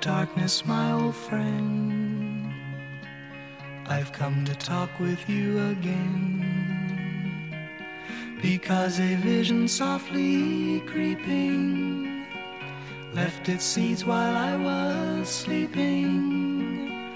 darkness, my old friend. I've come to talk with you again. Because a vision softly creeping left its seeds while I was sleeping.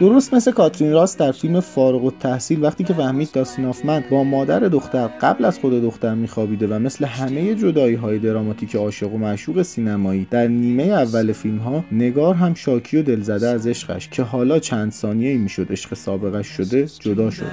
درست مثل کاترین راست در فیلم فارغ التحصیل وقتی که فهمید داستین با مادر دختر قبل از خود دختر میخوابیده و مثل همه جدایی های دراماتیک عاشق و معشوق سینمایی در نیمه اول فیلم ها نگار هم شاکی و دلزده از عشقش که حالا چند ثانیه ای می‌شد عشق سابقش شده جدا شد.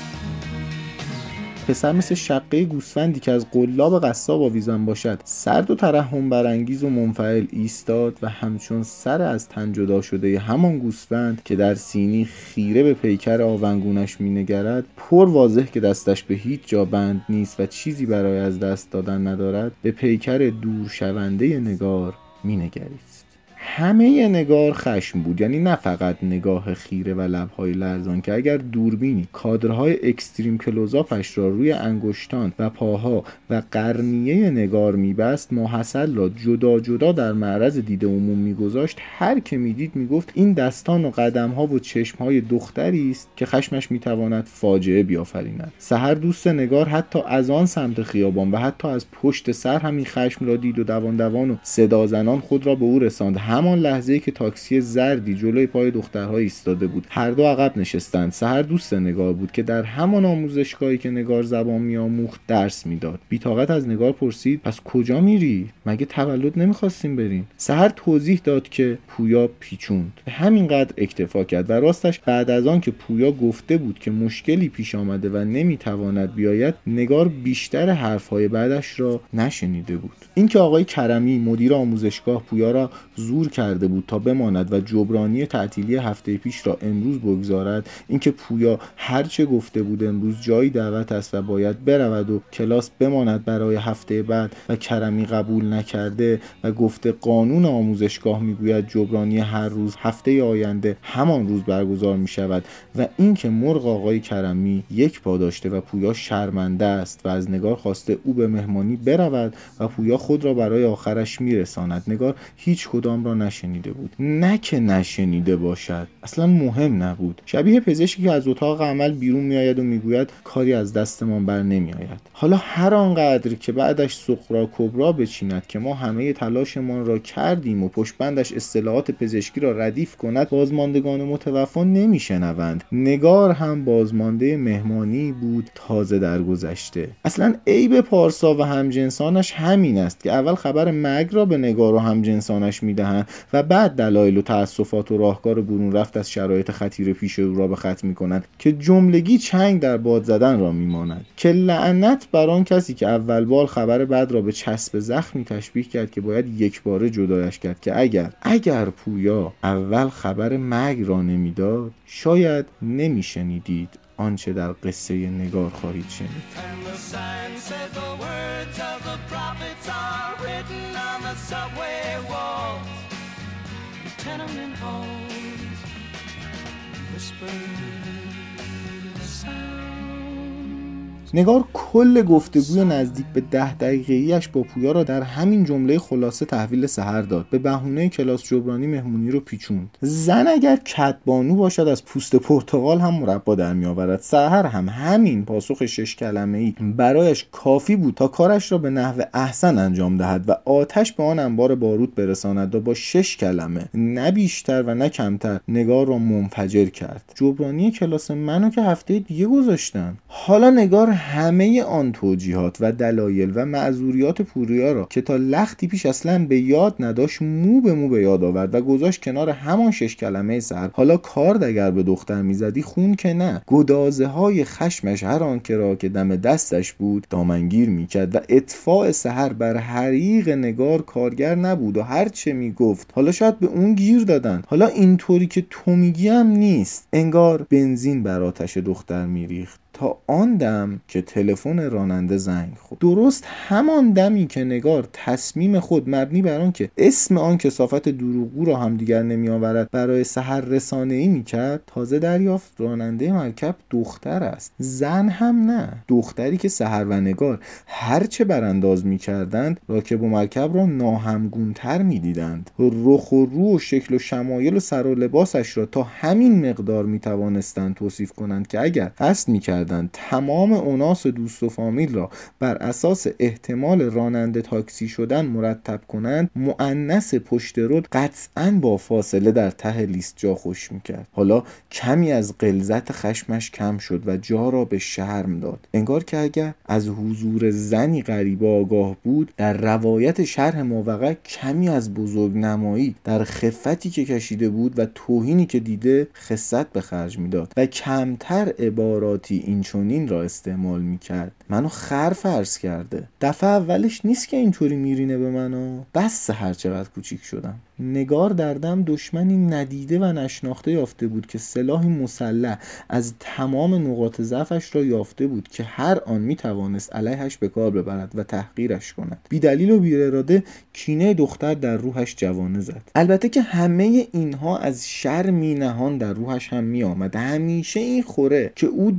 پسر مثل شقه گوسفندی که از قلاب قصاب آویزان باشد سرد و ترحم برانگیز و منفعل ایستاد و همچون سر از تن جدا شده همان گوسفند که در سینی خیره به پیکر آونگونش مینگرد پر واضح که دستش به هیچ جا بند نیست و چیزی برای از دست دادن ندارد به پیکر دور شونده نگار مینگریست. همه نگار خشم بود. یعنی نه فقط نگاه خیره و لبهای لرزان که اگر دوربینی کادرهای اکستریم کلوزاپش را روی انگشتان و پاها و قرنیه نگار میبست ماحصل را جدا جدا در معرض دید عموم میگذاشت. هر که می‌دید می‌گفت این دستان و قدمها و چشمهای دختری است که خشمش می‌تواند فاجعه بیافریند. سحر دوست نگار حتی از آن سمت خیابان و حتی از پشت سر همین خشم را دید و دوان دوان و صدا زنان خود را به او رساند. همان لحظه که تاکسی زردی جلوی پای دخترها ایستاده بود. هر دو عقب نشستند. سحر دوست نگار بود که در همان آموزشگاهی که نگار زبان میآموخت درس می‌داد. بیتاقت از نگار پرسید پس کجا میری؟ مگه تولد نمی‌خواستیم بریم؟ سحر توضیح داد که پویا پیچوند. به همینقدر اکتفا کرد و راستش بعد از آن که پویا گفته بود که مشکلی پیش آمده و نمی‌تواند بیاید نگار بیشتر حرفهای بعدش را نشنیده بود. اینکه آقای کرمی مدیر آموزشگاه پویا را زور کرده بود تا بماند و جبرانی تعطیلی هفته پیش را امروز بگذارد اینکه پویا هرچه گفته بود امروز جایی دعوت است و باید برود و کلاس بماند برای هفته بعد و کرمی قبول نکرده و گفته قانون آموزشگاه می‌گوید جبرانی هر روز هفته آینده همان روز برگزار می شود و اینکه مرغ آقای کرمی یک پا داشته و پویا شرمنده است و از نگار خواسته او به مهمانی برود و پویا خود را برای آخرش میرساند. نگار هیچ کدام را نشنیده بود. نه که نشنیده باشد. اصلا مهم نبود. شبیه پزشکی که از اتاق عمل بیرون میآید و می‌گوید کاری از دستمان بر نمیآید. حالا هر آنقدر که بعدش سخرا کبرا بچیند که ما همه تلاشمان را کردیم و پشتبندش اصطلاحات پزشکی را ردیف کند بازماندگان متوفا نمیشنوند. نگار هم بازمانده مهمانی بود تازه درگذشته. اصلا عیب پارسا و همجنسانش همین است که اول خبر مرگ را به نگار و همجنسانش می‌دهند. و بعد دلایل و تاسفات و راهکار برون رفت از شرایط خطیر پیش او را به خط می‌کنند که جملگی چنگ در باد زدن را میماند. که لعنت بر آن کسی که اول بار خبر بعد را به چسب زخمی تشبیه کرد که باید یک باره جدایش کرد که اگر اگر پویا اول خبر مرگ را نمی‌داد شاید نمیشنیدید. آنچه در قصه نگار خواهید شنید. spring. نگار کل گفتگوی نزدیک به ده دقیقه ایش با پویا را در همین جمله خلاصه تحویل سحر داد. به بهونه کلاس جبرانی مهمونی رو پیچوند. زن اگر کتبانو باشد از پوست پرتغال هم مربا در میآورد. سحر هم همین پاسخ شش کلمه ای برایش کافی بود تا کارش را به نحو احسن انجام دهد و آتش به آن انبار بارود برساند و با شش کلمه نه بیشتر و نه کمتر نگار را منفجر کرد. جبرانی کلاس منو که هفته دیگه گذاشتن. حالا نگار همه آن توجیهات و دلایل و معذوریات پوریا را که تا لختی پیش اصلا به یاد نداشت مو به مو به یاد آورد و گذاشت کنار همان شش کلمه سر. حالا کار اگر به دختر می‌زدی خون که نه. گدازه های خشمش هر آنکه را که دم دستش بود دامنگیر می‌کرد و اطفاع سحر بر حریق نگار کارگر نبود و هر چه می‌گفت حالا شاید به اون گیر دادن. حالا اینطوری که تو میگیم نیست. انگار بنزین بر آتش دختر میریخت. آن دم که تلفن راننده زنگ خورد. درست همان دمی که نگار تصمیم خود مبنی بر آنکه اسم آن کسافت دروغگو را هم دیگر نمی آورد برای سحر رسانه ای می کرد تازه دریافت راننده مرکب دختر است. زن هم نه. دختری که سحر و نگار هرچه برانداز می کردند راکب و مرکب را ناهمگونتر می دیدند رخ و رو و شکل و شمایل و سر و لباسش را تا همین مقدار می توانستند توصیف کنند که اگر قصد می تمام اوناس دوست و فامیل را بر اساس احتمال راننده تاکسی شدن مرتب کنند معنس پشت رود قطعا با فاصله در ته لیست جا خوش می‌کرد. حالا کمی از قلزت خشمش کم شد و جا را به شرم داد. انگار که اگر از حضور زنی غریبه آگاه بود در روایت شرح ماوقع کمی از بزرگ نمایی در خفتی که کشیده بود و توهینی که دیده خصت به خرج می‌داد و کمتر عباراتی این چونین را استعمال می‌کرد. منو خر فرض کرده. دفعه اولش نیست که اینطوری میرینه به منو. بس هر چقدر کوچیک شدم. نگار دردم دشمنی ندیده و نشناخته یافته بود که سلاحی مسلح از تمام نقاط ضعفش را یافته بود که هر آن می توانست علیهش به کار ببرد و تحقیرش کند. بی دلیل و بی اراده کینه دختر در روحش جوانه زد. البته که همه اینها از شرمی نهان در روحش هم می آمد همیشه این خوره که او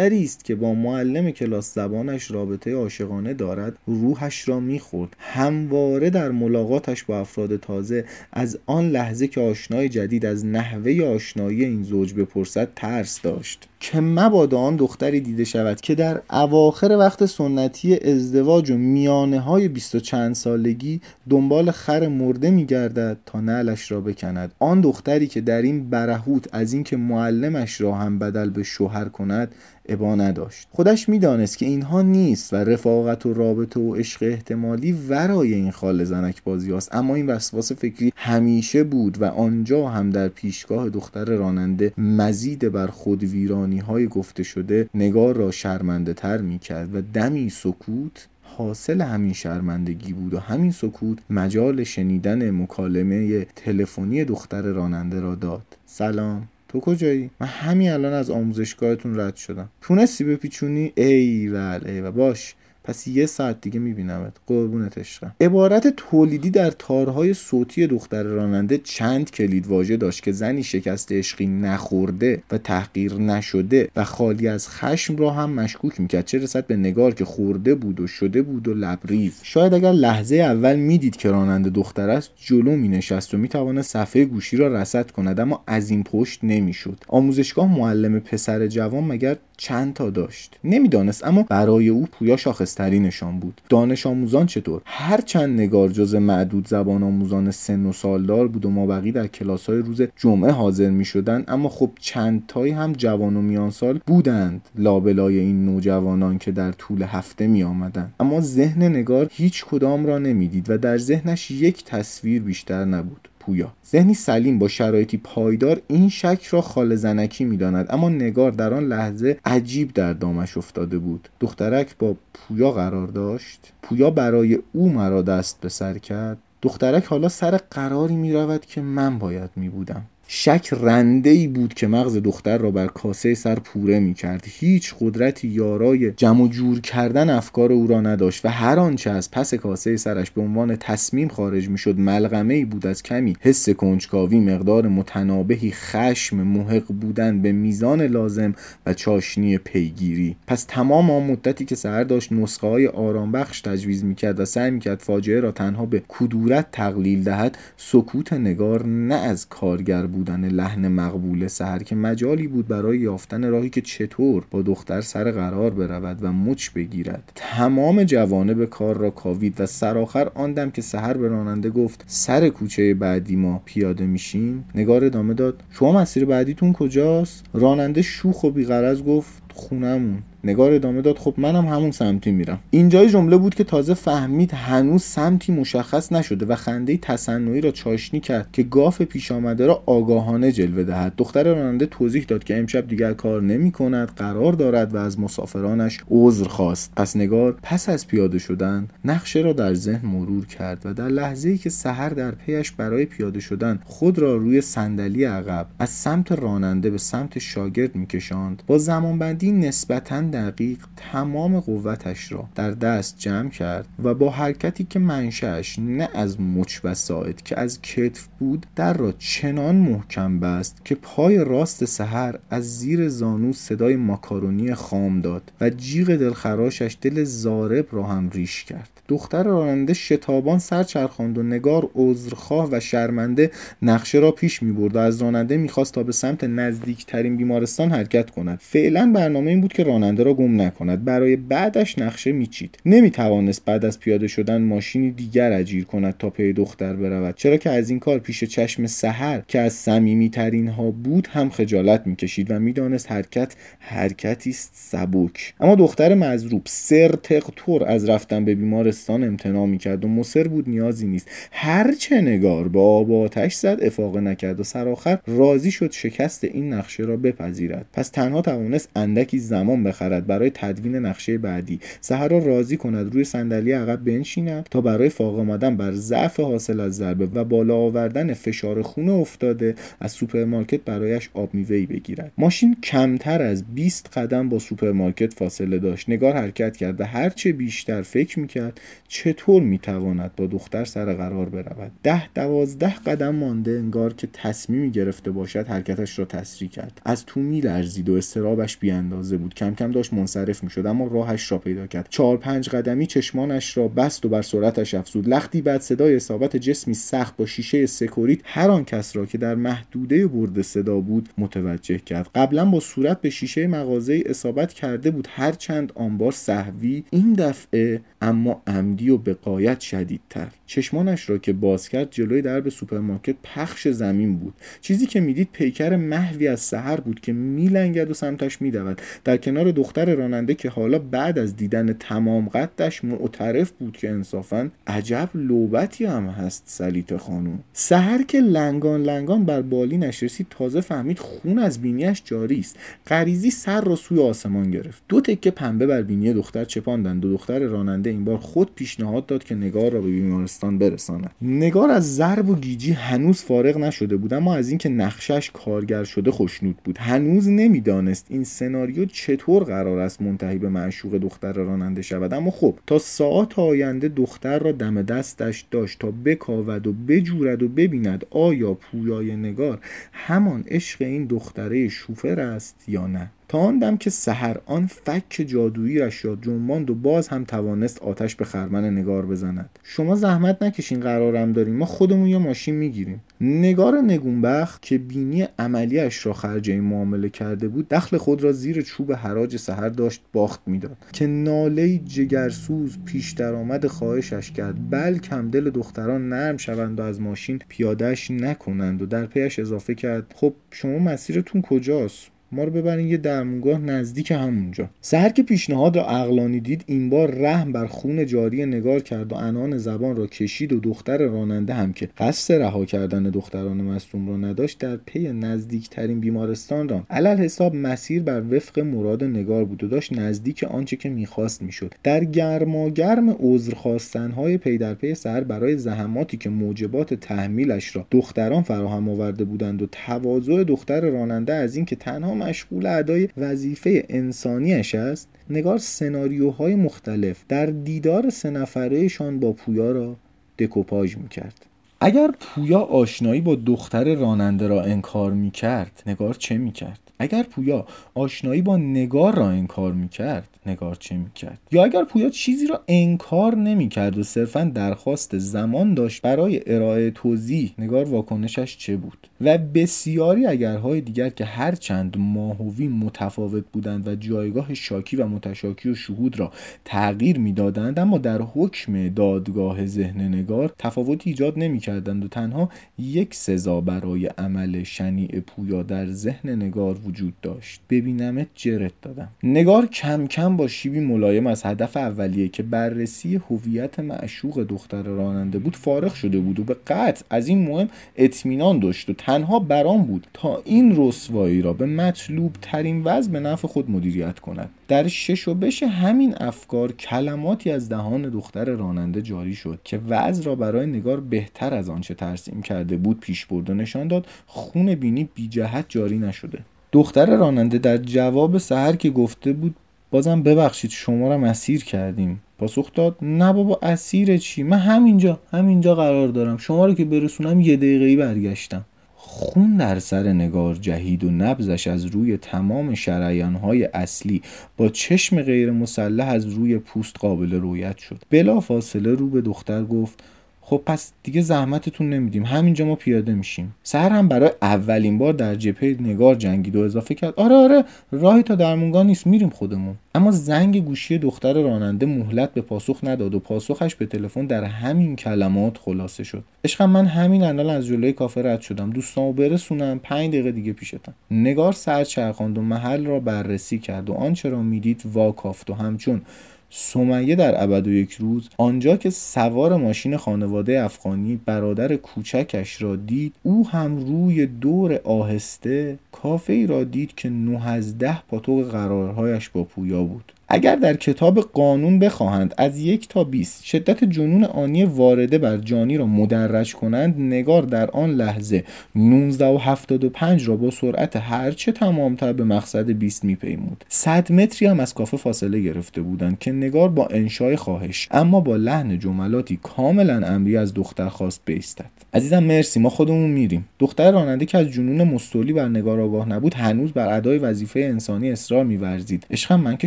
دختری است که با معلم کلاس زبانش رابطه عاشقانه دارد روحش را می‌خورد. همواره در ملاقاتش با افراد تازه از آن لحظه که آشنای جدید از نحوه آشنایی این زوج بپرسد ترس داشت. که مبادا آن دختری دیده شود که در اواخر وقت سنتی ازدواج و میانه های بیست و چند سالگی دنبال خر مرده میگردد تا نعلش را بکند آن دختری که در این برهوت از اینکه معلمش را هم بدل به شوهر کند ابا نداشت خودش می‌دانست که اینها نیست و رفاقت و رابطه و عشق احتمالی ورای این خال زنک بازی هست. اما این وسواس فکری همیشه بود و آنجا هم در پیشگاه دختر راننده مزید بر خود ویرانی های گفته شده نگار را شرمنده تر می کرد و دمی سکوت حاصل همین شرمندگی بود و همین سکوت مجال شنیدن مکالمه تلفنی دختر راننده را داد. سلام تو کجایی؟ من همین الان از آموزشگاهتون رد شدم. تونستی بپیچونی؟ ایول ایول باش. پس یه ساعت دیگه میبینمت. قربونت عشقم. عبارت تولیدی در تارهای صوتی دختر راننده چند کلید واژه داشت که زنی شکست عشقی نخورده و تحقیر نشده و خالی از خشم را هم مشکوک می‌کرد. چه رسد به نگار که خورده بود و شده بود و لبریز. شاید اگر لحظه اول می‌دید که راننده دختر است جلو مینشست و می‌تواند صفحه گوشی را رسد کند اما از این پشت نمی‌شد. آموزشگاه معلم پسر جوان مگر چند تا داشت. نمی‌دانست اما برای او پویا شاخصترینشان بود. دانش آموزان چطور؟ هر چند نگار جز معدود زبان آموزان سن و سالدار بود و ما بقی در کلاس های روز جمعه حاضر می شدن اما خب چند تایی هم جوان و میان سال بودند. لابلای این نوجوانان که در طول هفته می آمدن. اما ذهن نگار هیچ کدام را نمی‌دید و در ذهنش یک تصویر بیشتر نبود. پویا. ذهنی سلیم با شرایطی پایدار این شک را خال زنکی می‌داند اما نگار در آن لحظه عجیب در دامش افتاده بود. دخترک با پویا قرار داشت؟ پویا برای او مرا دست به سر کرد؟ دخترک حالا سر قراری می رود که من باید می بودم شک رنده ای بود که مغز دختر را بر کاسه سر پوره می کرد هیچ قدرتی یارای جمع و جور کردن افکار او را نداشت و هر آنچه از پس کاسه سرش به عنوان تصمیم خارج می شد ملغمه ای بود از کمی حس کنجکاوی مقدار متنابهی خشم محق بودن به میزان لازم و چاشنی پیگیری. پس تمام آن مدتی که سر داشت نسخه های آرام بخش تجویز می کرد و سعی می کرد فاجعه را تنها به کدورت تقلیل دهد سکوت نگار نه از کارگر بود. بودن لحن مقبول سهر که مجالی بود برای یافتن راهی که چطور با دختر سر قرار برود و مچ بگیرد. تمام جوانه به کار را کاوید و سرآخر آن دم که سهر به راننده گفت سر کوچه بعدی ما پیاده میشیم نگار ادامه داد شما مسیر بعدیتون کجاست؟ راننده شوخ و بیغرض گفت خونمون نگار ادامه داد خب منم همون سمتی میرم. اینجای جمله بود که تازه فهمید هنوز سمتی مشخص نشده و خنده تصنعی را چاشنی کرد که گاف پیش آمده را آگاهانه جلوه دهد. دختر راننده توضیح داد که امشب دیگر کار نمی کند قرار دارد و از مسافرانش عذر خواست. پس نگار پس از پیاده شدن نقشه را در ذهن مرور کرد و در لحظه ای که سحر در پیش برای پیاده شدن خود را روی صندلی عقب از سمت راننده به سمت شاگرد میکشاند با زمانبندی نسبتا دقیق تمام قوتش را در دست جمع کرد و با حرکتی که منشأش نه از مچ و ساعد که از کتف بود در را چنان محکم بست که پای راست سحر از زیر زانو صدای ماکارونی خام داد و جیغ دلخراشش دل زارب را هم ریش کرد. دختر راننده شتابان سر چرخاند و نگار عذرخواه و شرمنده نقشه را پیش می برد و از راننده می‌خواست تا به سمت نزدیکترین بیمارستان حرکت کند. فعلا برنامه این بود که راننده را گم نکند. برای بعدش نقشه میچید. نمی‌توانست بعد از پیاده شدن ماشینی دیگر اجیر کند تا پی دختر برود. چرا که از این کار پیش چشم سحر که از صمیمیترین ها بود هم خجالت می‌کشید و می‌دانست حرکت حرکتی است سبک. اما دختر مضروب سرتقطور از رفتن به بیمارستان امتناع می‌کرد و مصر بود نیازی نیست. هرچه نگار به آب آتش زد افاقه نکرد و سرآخر راضی شد شکست این نقشه را بپذیرد. پس تنها توانست اندکی زمان بخرد برای تدوین نقشه بعدی. سحر را راضی کند روی صندلی عقب بنشیند تا برای فاق آمدن بر ضعف حاصل از ضربه و بالا آوردن فشار خون افتاده از سوپرمارکت برایش آب میوه‌ای بگیرد. ماشین کمتر از 20 قدم با سوپرمارکت فاصله داشت. نگار حرکت کرد و هرچه بیشتر فکر می‌کرد چطور می‌تواند با دختر سر قرار برود؟ ده دوازده قدم مانده انگار که تصمیمی گرفته باشد حرکتش را تسریع کرد. از تو میلرزید و اضطرابش بیاندازه بود. کم کم داشت منصرف می‌شد اما راهش را پیدا کرد. چهار پنج قدمی چشمانش را بست و بر سرعتش افزود. لختی بعد صدای اصابت جسمی سخت با شیشه سکوریت هر آن کس را که در محدوده برد صدا بود متوجه کرد. قبلا با صورت به شیشه مغازه اصابت کرده بود. هر چند آن‌بار سهوی این دفعه اما عمدی و به غایت شدیدتر. چشمانش را که باز کرد جلوی درب سوپرمارکت پخش زمین بود. چیزی که می‌دید پیکر محوی از سحر بود که میلنگد و سمتش میدود. در کنار دختر راننده که حالا بعد از دیدن تمام قدش معترف بود که انصافا عجب لعبتی هم هست سلیطه خانوم سحر که لنگان لنگان بر بالینش رسید تازه فهمید خون از بینیش جاری است. غریزی سر را سوی آسمان گرفت. دو تکه پنبه بر بینی دختر چپاندند و دختر راننده این بار خود پیشنهاد داد که نگار را به بیمارستان برساند. نگار از ضرب و گیجی هنوز فارغ نشده بود اما از اینکه نقشه‌ش کارگر شده خوشنود بود. هنوز نمی‌دانست این سناریو چطور قرار است منتهی به معشوق دختر راننده شود. اما خب تا ساعت آینده دختر را دم دستش داشت تا بکاود و بجورد و ببیند آیا پویای نگار همان عشق این دختره شوفر است یا نه. تا آن دم که سحر آن فک جادوییش را جنباند و باز هم توانست آتش به خرمن نگار بزند. شما زحمت نکشین قرارم داریم ما خودمون یه ماشین می‌گیریم. نگار نگونبخت که بینی عملیش را خرج این معامله کرده بود دخل خود را زیر چوب حراج سحر داشت باخت می‌داد. که ناله جگرسوز پیش درآمد خواهشش کرد بلکه هم دل دختران نرم شوند و از ماشین پیادهش نکنند و در پیش اضافه کرد خب شما مسیرتون کجاست؟ ما رو ببرین یه درمونگاه نزدیک همونجا. سحر که پیشنهاد را عقلانی دید این بار رحم بر خون جاری نگار کرد و عنان زبان را کشید و دختر راننده هم که قصد رها کردن دختران مصدوم را نداشت در پی نزدیکترین بیمارستان را علی‌الحساب مسیر بر وفق مراد نگار بود و داشت نزدیک آنچه که می‌خواست می‌شد. در گرماگرم عذر خواستنهای پی در پی سحر برای زحماتی که موجبات تحمیلش را دختران فراهم آورده بودند و تواضع دختر راننده از اینکه تنها مشغول ادای وظیفه انسانیش است. نگار سناریوهای مختلف در دیدار سه نفرهشان با پویا را دکوپاژ می‌کرد. اگر پویا آشنایی با دختر راننده را انکار می‌کرد نگار چه می‌کرد؟ اگر پویا آشنایی با نگار را انکار می‌کرد نگار چه می‌کرد؟ یا اگر پویا چیزی را انکار نمی‌کرد و صرفا درخواست زمان داشت برای ارائه توضیح نگار واکنشش چه بود؟ و بسیاری اگرهای دیگر که هر چند ماهوی متفاوت بودند و جایگاه شاکی و متشاکی و شهود را تغییر می‌دادند اما در حکم دادگاه ذهن نگار تفاوتی ایجاد نمی‌کرد. می‌کردند و تنها یک سزا برای عمل شنیع پویا در ذهن نگار وجود داشت. ببینمت جرت دادم. نگار کم کم با شیبی ملایم از هدف اولیه که بررسی هویت معشوق دختر راننده بود فارغ شده بود و به قطع از این مهم اطمینان داشت و تنها برام بود تا این رسوایی را به مطلوب ترین وضع به نفع خود مدیریت کند. در شش و بش همین افکار کلماتی از دهان دختر راننده جاری شد که وضع را برای نگار بهتر از آنچه ترسیم کرده بود پیش برد و نشان داد خون بینی بی جهت جاری نشده. دختر راننده در جواب سحر که گفته بود بازم ببخشید شما را مسیر کردیم. پاسخ داد نه بابا اسیر چی؟ من همینجا همینجا قرار دارم. شما رو که برسونم یه دقیقه برگشتم. خون در سر نگار جهید و نبزش از روی تمام شریانهای اصلی با چشم غیر مسلح از روی پوست قابل رویت شد. بلا فاصله رو به دختر گفت خب پس دیگه زحمتتون نمیدیم. همینجا ما پیاده میشیم. سهر هم برای اولین بار در جبهه نگار جنگید و اضافه کرد. آره آره راهی تا درمونگاه نیست. میریم خودمون. اما زنگ گوشی دختر راننده مهلت به پاسخ نداد و پاسخش به تلفن در همین کلمات خلاصه شد. عشقم من همین الان از جلوی کافه رد شدم. دوستامو برسونم. پنج دقیقه دیگه پیشتم. نگار سر چرخاند و محل را بررسی کرد و آنچه را می‌دید واکافت و همچون سمیه در ابد و یک روز آنجا که سوار ماشین خانواده افغانی برادر کوچکش را دید او هم روی دور آهسته کافه ای را دید که نه از ده پاتوق قرارهایش با پویا بود. اگر در کتاب قانون بخواهند از یک تا 20 شدت جنون آنی وارده بر جانی را مدرج کنند نگار در آن لحظه 19 و 75 را با سرعت هرچه تمامتر به مقصد 20 میپیمود. 100 متری هم از کافه فاصله گرفته بودند که نگار با انشای خواهش اما با لحن جملاتی کاملا امری از دختر خواست بیستد. عزیزم مرسی ما خودمون میریم. دختر راننده که از جنون مستولی بر نگار آگاه نبود هنوز بر ادای وظیفه انسانی اصرار میورزید. عشقم من که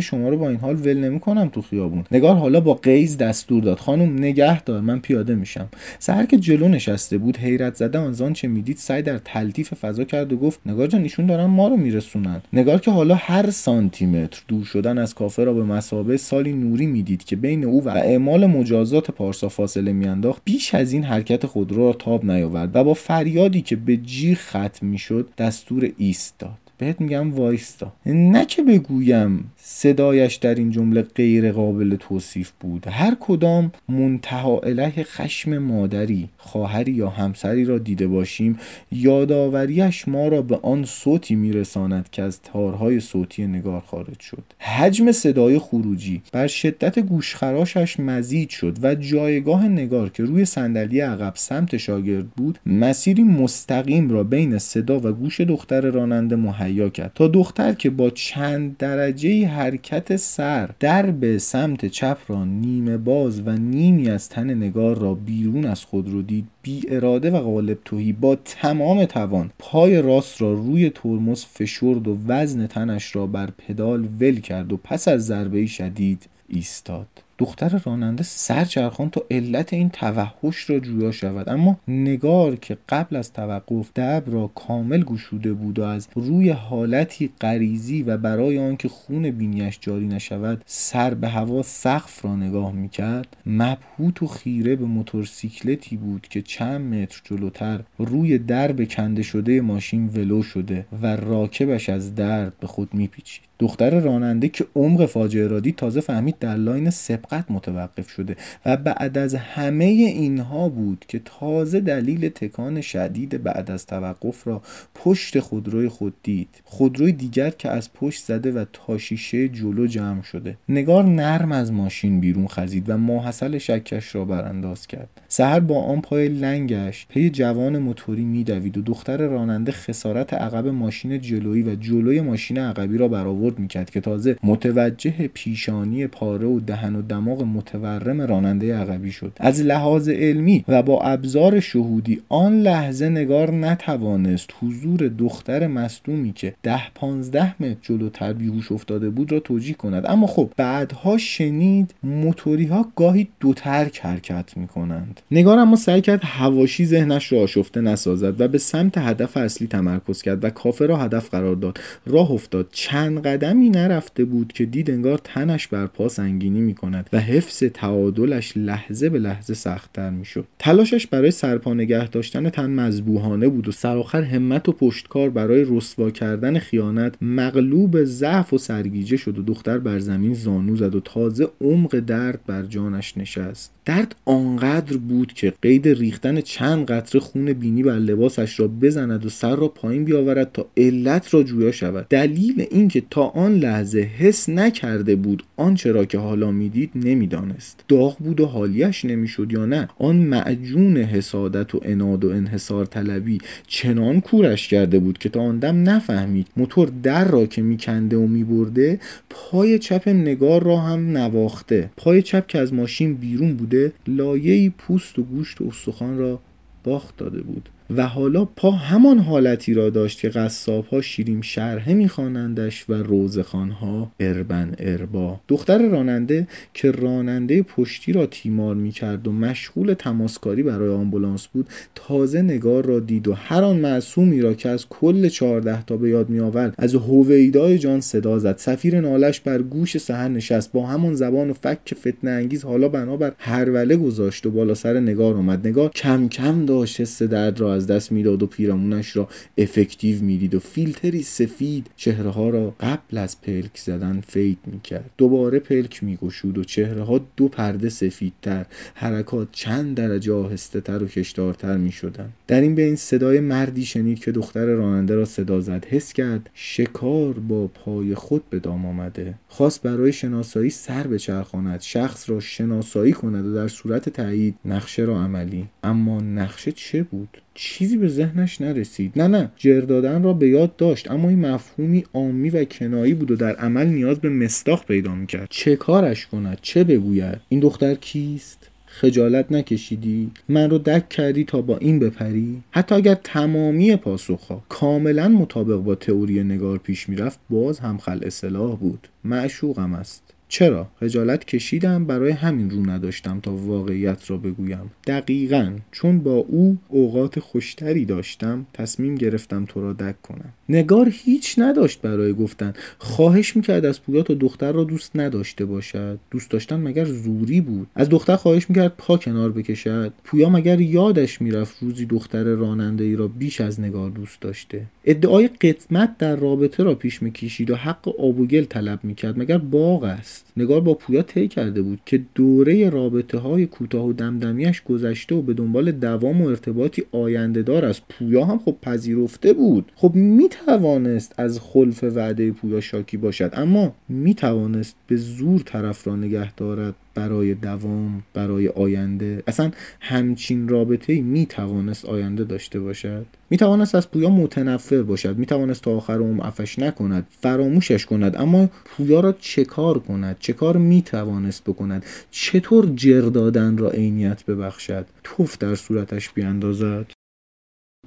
شما رو با این حال ول نمی‌کنم تو خیابون. نگار حالا با قیز دستور داد. خانم نگه دار من پیاده میشم. سهر که جلو نشسته بود حیرت زده آن چه می‌دید سعی در تلطیف فضا کرد و گفت نگار جان ایشون دارن ما رو میرسونن. نگار که حالا هر سانتی متر دور شدن از کافه را به مسابه سالی نوری می‌دید که بین او و اعمال مجازات پارسا فاصله میانداخت بیش از این حرکت خودرو را تاب نیاورد و با فریادی که به جی ختم می‌شد دستور ایست داد بهت میگم وایستا. نه که بگویم صدایش در این جمله غیر قابل توصیف بود. هر کدام منتها اله خشم مادری خواهری یا همسری را دیده باشیم یادآوریش ما را به آن صوتی میرساند که از تارهای صوتی نگار خارج شد. حجم صدای خروجی بر شدت گوشخراشش مزید شد و جایگاه نگار که روی صندلی عقب سمت شاگرد بود مسیری مستقیم را بین صدا و گوش دختر راننده مهیا کرد تا دختر که با چند درجه حرکت سر در به سمت چپ را نیمه باز و نیمی از تن نگار را بیرون از خود رو دید. بی اراده و غالب توهی با تمام توان پای راست را روی ترمز فشرد و وزن تنش را بر پدال ول کرد و پس از ضربه شدید ایستاد. دختر راننده سرچرخان تا علت این توحش را جویا شود. اما نگار که قبل از توقف درب را کامل گشوده بود و از روی حالتی غریزی و برای آنکه خون بینیش جاری نشود سر به هوا سقف را نگاه می‌کرد مبهوت و خیره به موتورسیکلتی بود که چند متر جلوتر روی درب کنده شده ماشین ولو شده و راکبش از درد به خود میپیچید. دختر راننده که عمق فاجعه را دید تازه فهمید در لاین سبقت متوقف شده و بعد از همه اینها بود که تازه دلیل تکان شدید بعد از توقف را پشت خودروی خود دید. خودروی دیگر که از پشت زده و تاشیشه جلو جمع شده. نگار نرم از ماشین بیرون خزید و ماحصل شکش را برانداز کرد. سهر با آن پای لنگش پی جوان موتوری میدوید و دختر راننده خسارت عقب ماشین جلویی و جلوی ماشین عقبی را برآورد. می‌کرد که تازه متوجه پیشانی پاره و دهن و دماغ متورم راننده عقبی شد. از لحاظ علمی و با ابزار شهودی آن لحظه نگار نتوانست حضور دختر مصدومی که ده پانزده متر جلوتر بیهوش افتاده بود را توجیه کند. اما خب بعدها شنید موتوری ها گاهی دو ترک حرکت می کنند نگار اما سعی کرد هواشی ذهنش را آشفته نسازد و به سمت هدف اصلی تمرکز کرد و کافه را هدف قرار داد. راه افتاد. چند قدمی نرفته بود که دید انگار تنش بر پا سنگینی می کند و حفظ تعادلش لحظه به لحظه سختتر می‌شد. تلاشش برای سرپا نگه داشتن تن مذبوحانه بود و سرآخر همت و پشتکار برای رسوا کردن خیانت مغلوب ضعف و سرگیجه شد و دختر بر زمین زانو زد و تازه عمق درد بر جانش نشست. درد آنقدر بود که قید ریختن چند قطره خون بینی بر لباسش را بزند و سر را پایین بیاورد تا علت را جویا شود. دلیل اینکه تا آن لحظه حس نکرده بود آنچه را که حالا می‌دید نمی‌دانست. داغ بود و حالیش نمی‌شد یا نه؟ آن معجون حسادت و اناد و انحصار طلبی چنان کورش کرده بود که تا آن دم نفهمید موتور در را که میکنده و میبرده پای چپ نگار را هم نواخته. پای چپ که از ماشین بیرون بوده لایه پوست و گوشت و استخوان را باخت داده بود. و حالا پا همان حالتی را داشت که قصاب ها شیریم شرحه میخوانندش و روزخان ها اربن اربا. دختر راننده که راننده پشتی را تیمار می‌کرد و مشغول تماسکاری برای آمبولانس بود تازه نگار را دید و هر آن معصومی را که از کل چهارده تا به یاد میآورد از هویدای جان صدا زد. سفیر نالش بر گوش سهر نشست با همان زبان و فک فتنه انگیز حالا بنابر هروله گذاشت و بالا سر نگار آمد. نگار کم کم داشت حس درد را از دست می‌داد و پیرامونش را effective می‌دید و فیلتری سفید چهره ها را قبل از پلک زدن fade می‌کرد. دوباره پلک میگشود و چهره ها دو پرده سفیدتر حرکات چند درجه آهسته تر و کشدارتر می‌شدن در این بین صدای مردی شنید که دختر راننده را صدا زد. حس کرد شکار با پای خود به دام آمده. خواست برای شناسایی سر بچرخاند. شخص را شناسایی کند و در صورت تایید نقشه را عملی. اما نقشه چه بود؟ چیزی به ذهنش نرسید. نه نه. جر دادن را به یاد داشت اما این مفهومی عامی و کنایی بود و در عمل نیاز به مصداق پیدا می‌کرد. چه کارش کند؟ چه بگوید؟ این دختر کیست؟ خجالت نکشیدی؟ من رو دک کردی تا با این بپری؟ حتی اگر تمامی پاسخها کاملا مطابق با تئوری نگار پیش می‌رفت باز هم خل اصلاح بود. معشوقم است. چرا؟ خجالت کشیدم برای همین رو نداشتم تا واقعیت را بگویم. دقیقا چون با او اوقات خوشتری داشتم تصمیم گرفتم تو را دک کنم. نگار هیچ نداشت برای گفتن. خواهش می‌کرد از پویا تا دختر را دوست نداشته باشد. دوست داشتن مگر زوری بود؟ از دختر خواهش می‌کرد پا کنار بکشد. پویا مگر یادش می‌رفت روزی دختر راننده ای را بیش از نگار دوست داشته؟ ادعای قسمت در رابطه را پیش می‌کشید و حق آب و طلب می‌کرد. مگر باغ است؟ next. نگار با پویا طی کرده بود که دوره رابطه های کوتاه و دمدمیش گذشته و به دنبال دوام و ارتباطی آینده دار است پویا هم خب پذیرفته بود. خب می توانست از خلف وعده پویا شاکی باشد اما می توانست به زور طرف را نگه دارد برای دوام برای آینده. اصلا همچین رابطه ای می توانست آینده داشته باشد. می توانست از پویا متنفر باشد. می توانست تا آخر عمر افش نکند فراموشش کند اما پویا را چه کار کند؟ چه کار می توانست بکند؟ چطور جر دادن را عینیت ببخشد؟ توف در صورتش بیاندازد.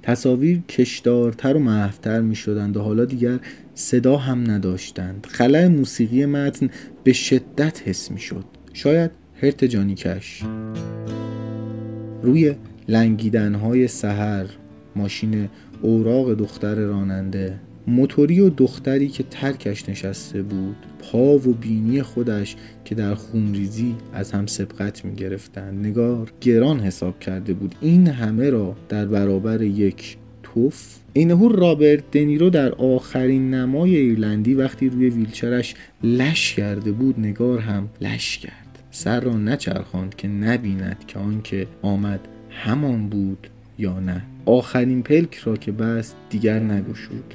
تصاویر کشدارتر و محفتر می شدند و حالا دیگر صدا هم نداشتند. خلای موسیقی متن به شدت حس می شد شاید هرت جانی کش. روی لنگیدن های سهر ماشین اوراق دختر راننده. موتوری و دختری که ترکش نشسته بود پا و بینی خودش که در خونریزی از هم سبقت می گرفتن. نگار گران حساب کرده بود این همه را در برابر یک توف. اینهو رابرت دنیرو در آخرین نمای ایرلندی وقتی روی ویلچرش لش کرده بود نگار هم لش کرد. سر را نچرخاند که نبیند که آنکه آمد همان بود یا نه. آخرین پلک را که بست دیگر نگشود.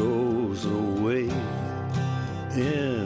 goes away. In